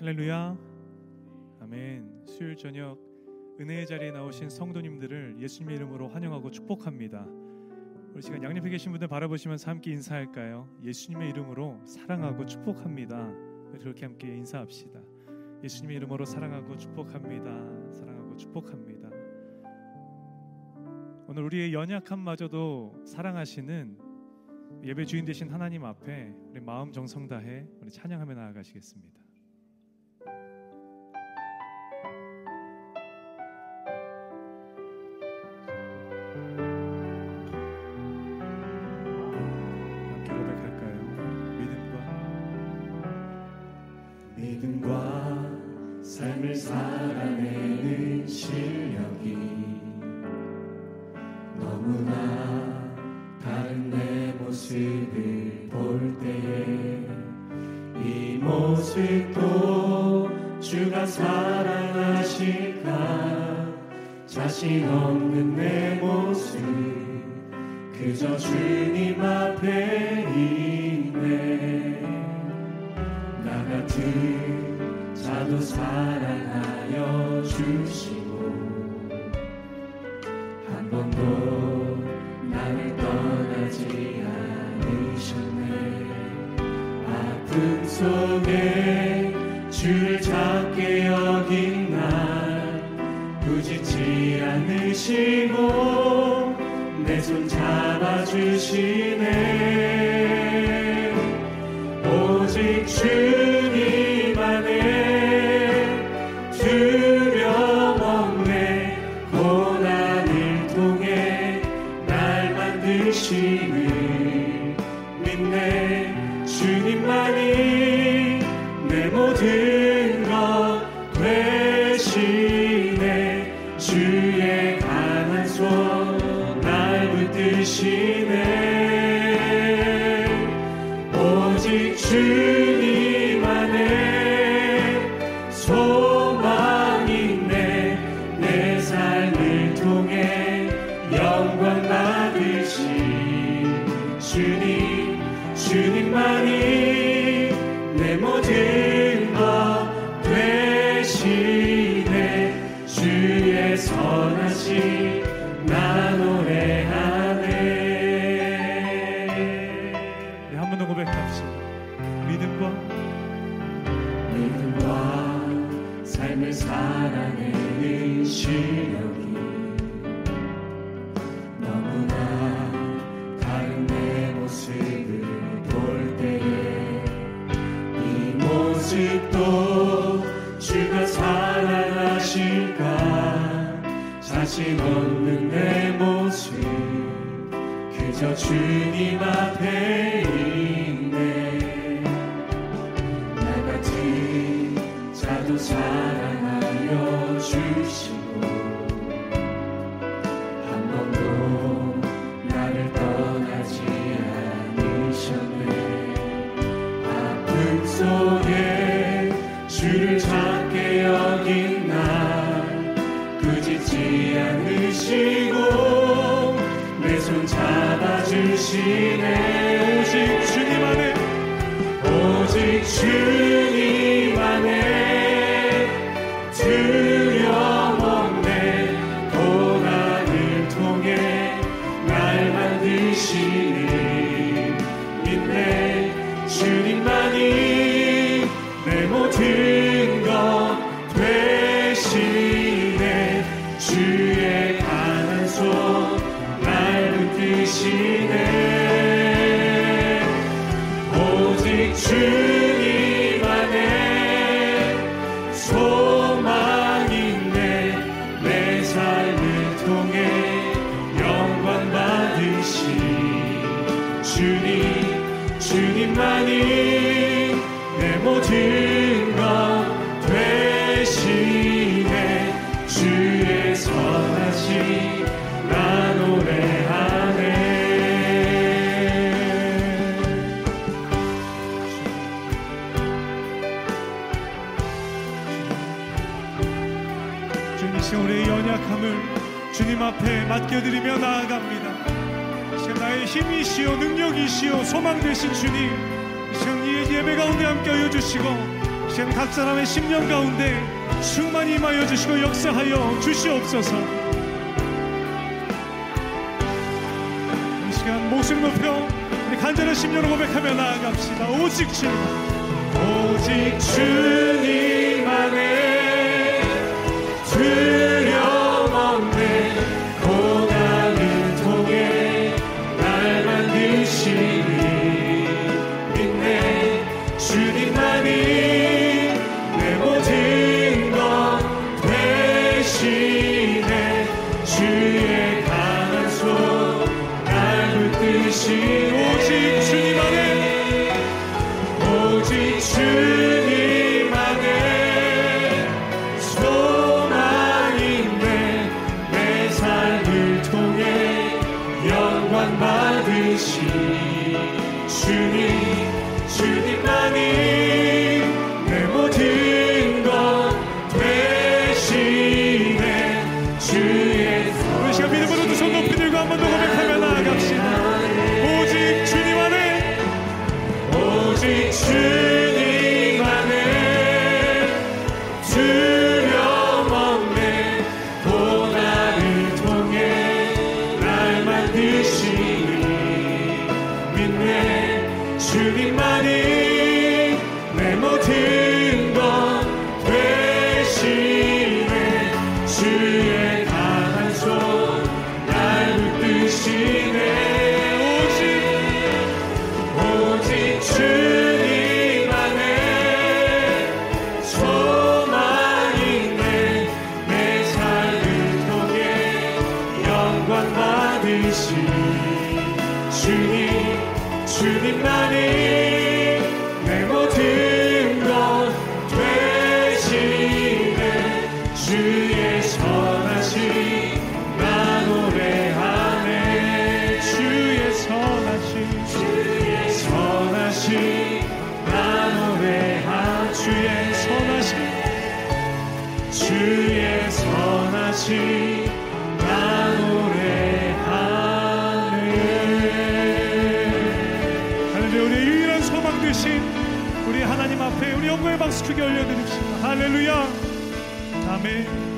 할렐루야. 아멘. 수요일 저녁 은혜의 자리에 나오신 성도님들을 예수님의 이름으로 환영하고 축복합니다. 우리 시간 양옆에 계신 분들 바라보시면서 함께 인사할까요? 예수님의 이름으로 사랑하고 축복합니다. 그렇게 함께 인사합시다. 예수님의 이름으로 사랑하고 축복합니다. 사랑하고 축복합니다. 오늘 우리의 연약함마저도 사랑하시는 예배 주인 되신 하나님 앞에 우리 마음 정성 다해 우리 찬양하며 나아가시겠습니다. 삶을 살아내는 실력이 너무나 다른 내 모습을 볼 때에 이 모습도 주가 사랑하실까? 자신 없는 내 모습 그저 주님 앞에 있네. 나 같은 자도 사랑하여 주시 주님 주님만이 내 모든 모습도 주가 사랑하실까? 자신 없는 내 모습 그저 주님 앞에 있네. 나 같은 자도 사 꾸짖지 않으시고 내 손 잡아주시네. 오직 주님 안에 오직 주님 오 이 시간 우리의 연약함을 주님 앞에 맡겨드리며 나아갑니다. 이 시간 나의 힘이시여 능력이시여 소망 되신 주님 이 시간 이 예배 가운데 함께 하여 주시고 이 시간 각 사람의 심령 가운데 충만히 임하여 주시고 역사하여 주시옵소서. 이 시간 목소리 높여 간절한 심령으로 고백하며 나아갑시다. 오직 주님. 오직 주님 Spirit. 주 우리 하나님 앞에 우리 영광의 박수 크게 올려드립시다. 할렐루야. 아멘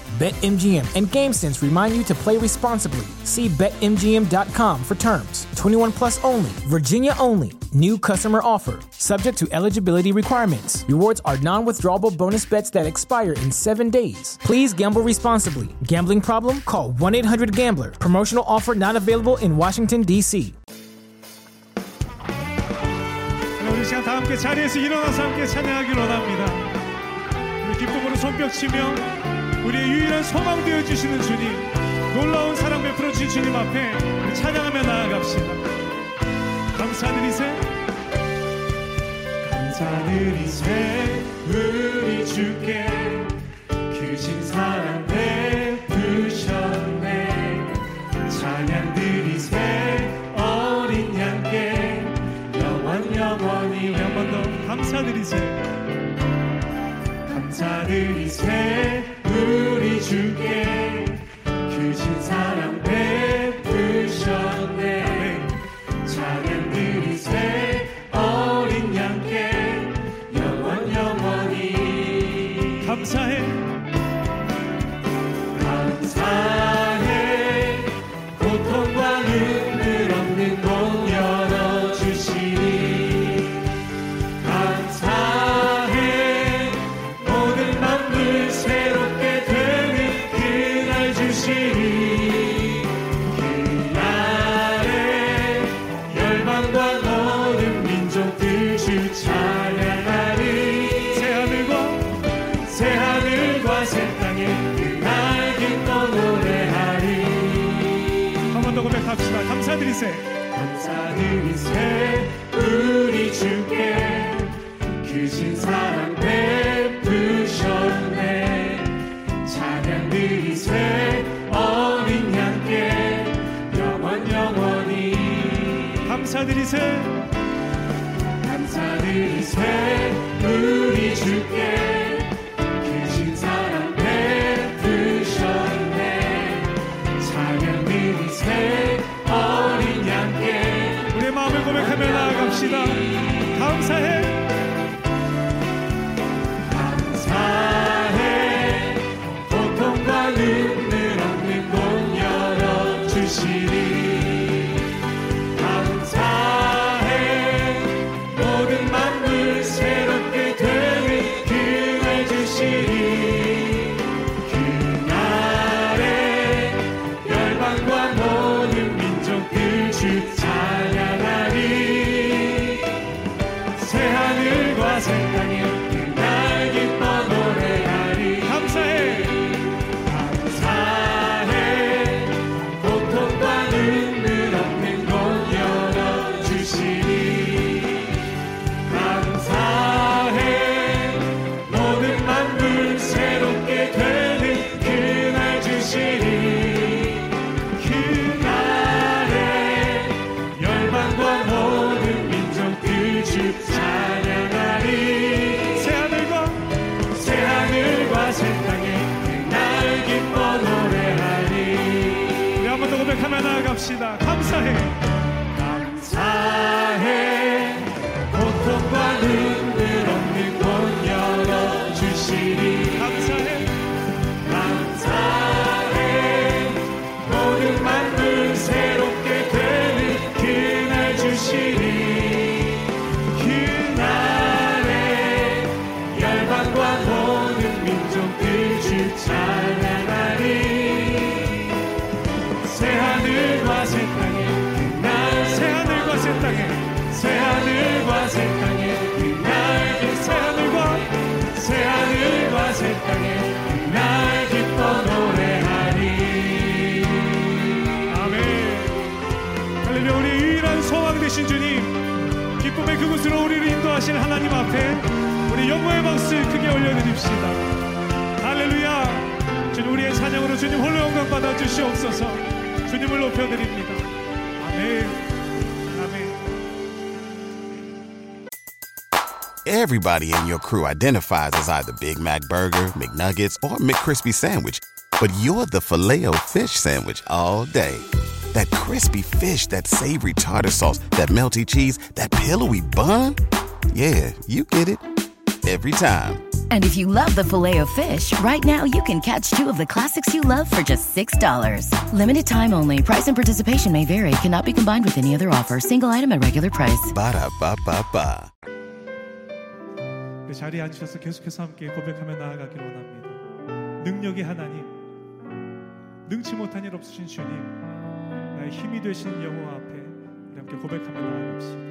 BetMGM and GameSense remind you to play responsibly. See BetMGM.com for terms. 21 plus only, Virginia only. New customer offer. Subject to eligibility requirements. Rewards are non withdrawable bonus bets that expire in seven days. Please gamble responsibly. Gambling problem? Call 1 800 Gambler. Promotional offer not available in Washington, D.C. 우리 시간 다 함께 자리에서 일어나서 함께 찬양하길 원합니다 우리 기쁨으로 손뼉 치며 우리의 유일한 소망 되어 주시는 주님 놀라운 사랑 베풀어 주신 주님 앞에 찬양하며 나아갑시다. 감사드리세 감사드리세 우리 주께 크신 사랑 베푸셨네. 찬양 드리세 어린 양께 영원 영원히 한 번 더 감사드리세 감사드리세 우리 주께 크신 사랑 베푸셨네. 찬양 드리세 어린 양께 영원 영원히. 감사해. 감사해. 고통과 눈 크신 사랑 베푸셨네. 찬양 드리세 어린 양께 영원 영원히. 감사드리세 감사드리세 우리 주께 크신 사랑 베푸셨네. 찬양 드리세 어린 양께 우리의 마음을 고백하며 나아갑시다. 감사해 Come 할렐루야 우리 유일한 소망 되신 주님 기쁨의 그곳으로 우리를 인도하신 하나님 앞에 우리 영광의 박수 크게 올려드립시다 할렐루야 주님 우리의 찬양으로 주님 홀로 영광 받아 주시옵소서 주님을 높여드립니다 아멘 아멘 Everybody in your crew identifies as either Big Mac Burger, McNuggets, or McCrispy Sandwich. But you're the filet fish Sandwich all day. That crispy fish, that savory tartar sauce, that melty cheese, that pillowy bun. Yeah, you get it. Every time. And if you love the filet of fish, right now you can catch two of the classics you love for just $6. Limited time only. Price and participation may vary. Cannot be combined with any other offer. Single item at regular price. Ba-da-ba-ba-ba. 그 자리에 앉으셔서 계속해서 함께 고백하며 나아가기를 원합니다 능력의 하나님 능치 못한 일 없으신 주님 나의 힘이 되신 여호와 앞에 우리 함께 고백하며 나아갑시다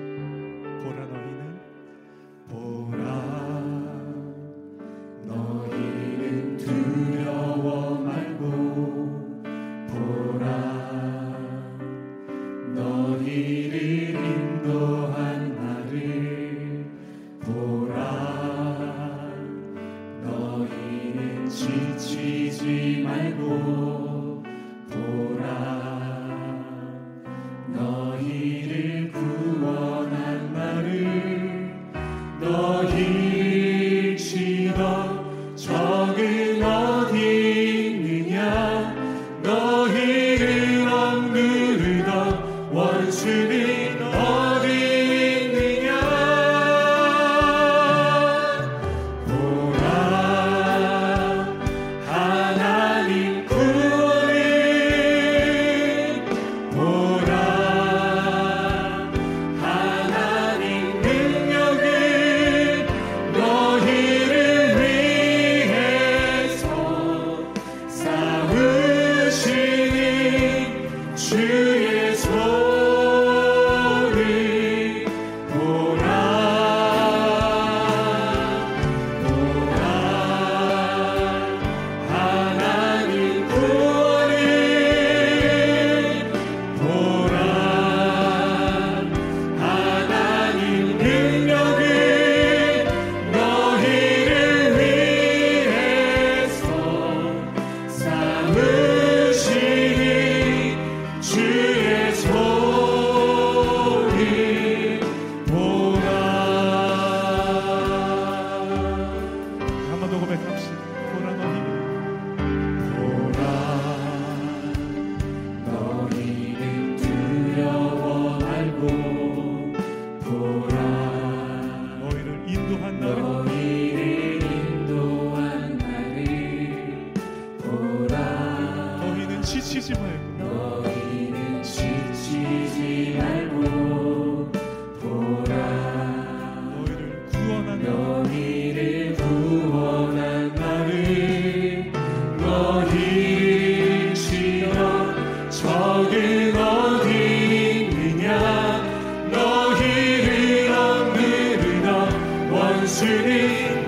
city.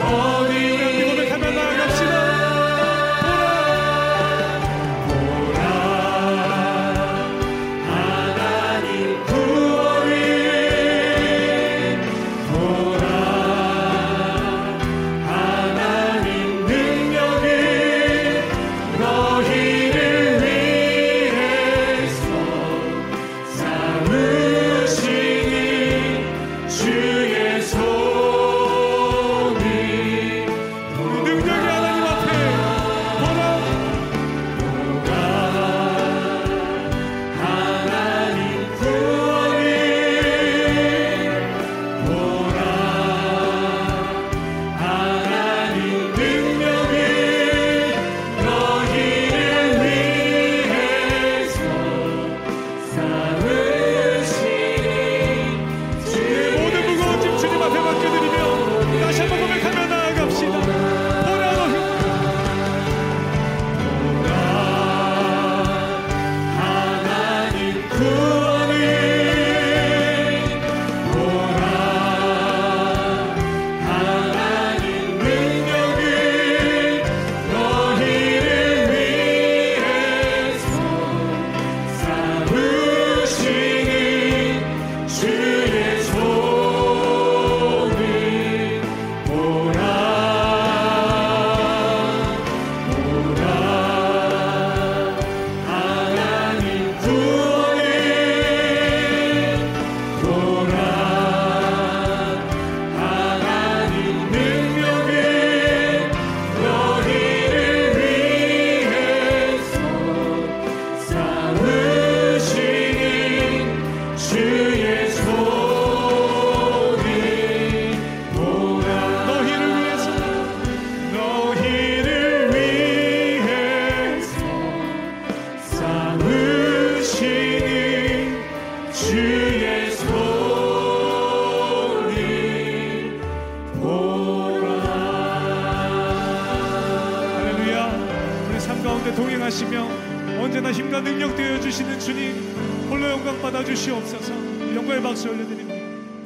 있는 주님 홀로 영광 받아주시옵소서. 영광의 박수 올려드립니다.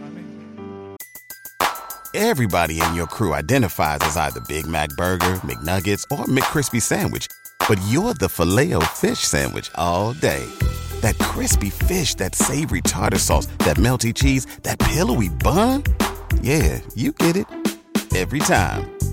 아멘. Everybody in your crew identifies as either Big Mac Burger, McNuggets or McCrispy Sandwich but you're the Filet-O-Fish Sandwich all day. That crispy fish, that savory tartar sauce, that melty cheese, that pillowy bun. Yeah, you get it. Every time.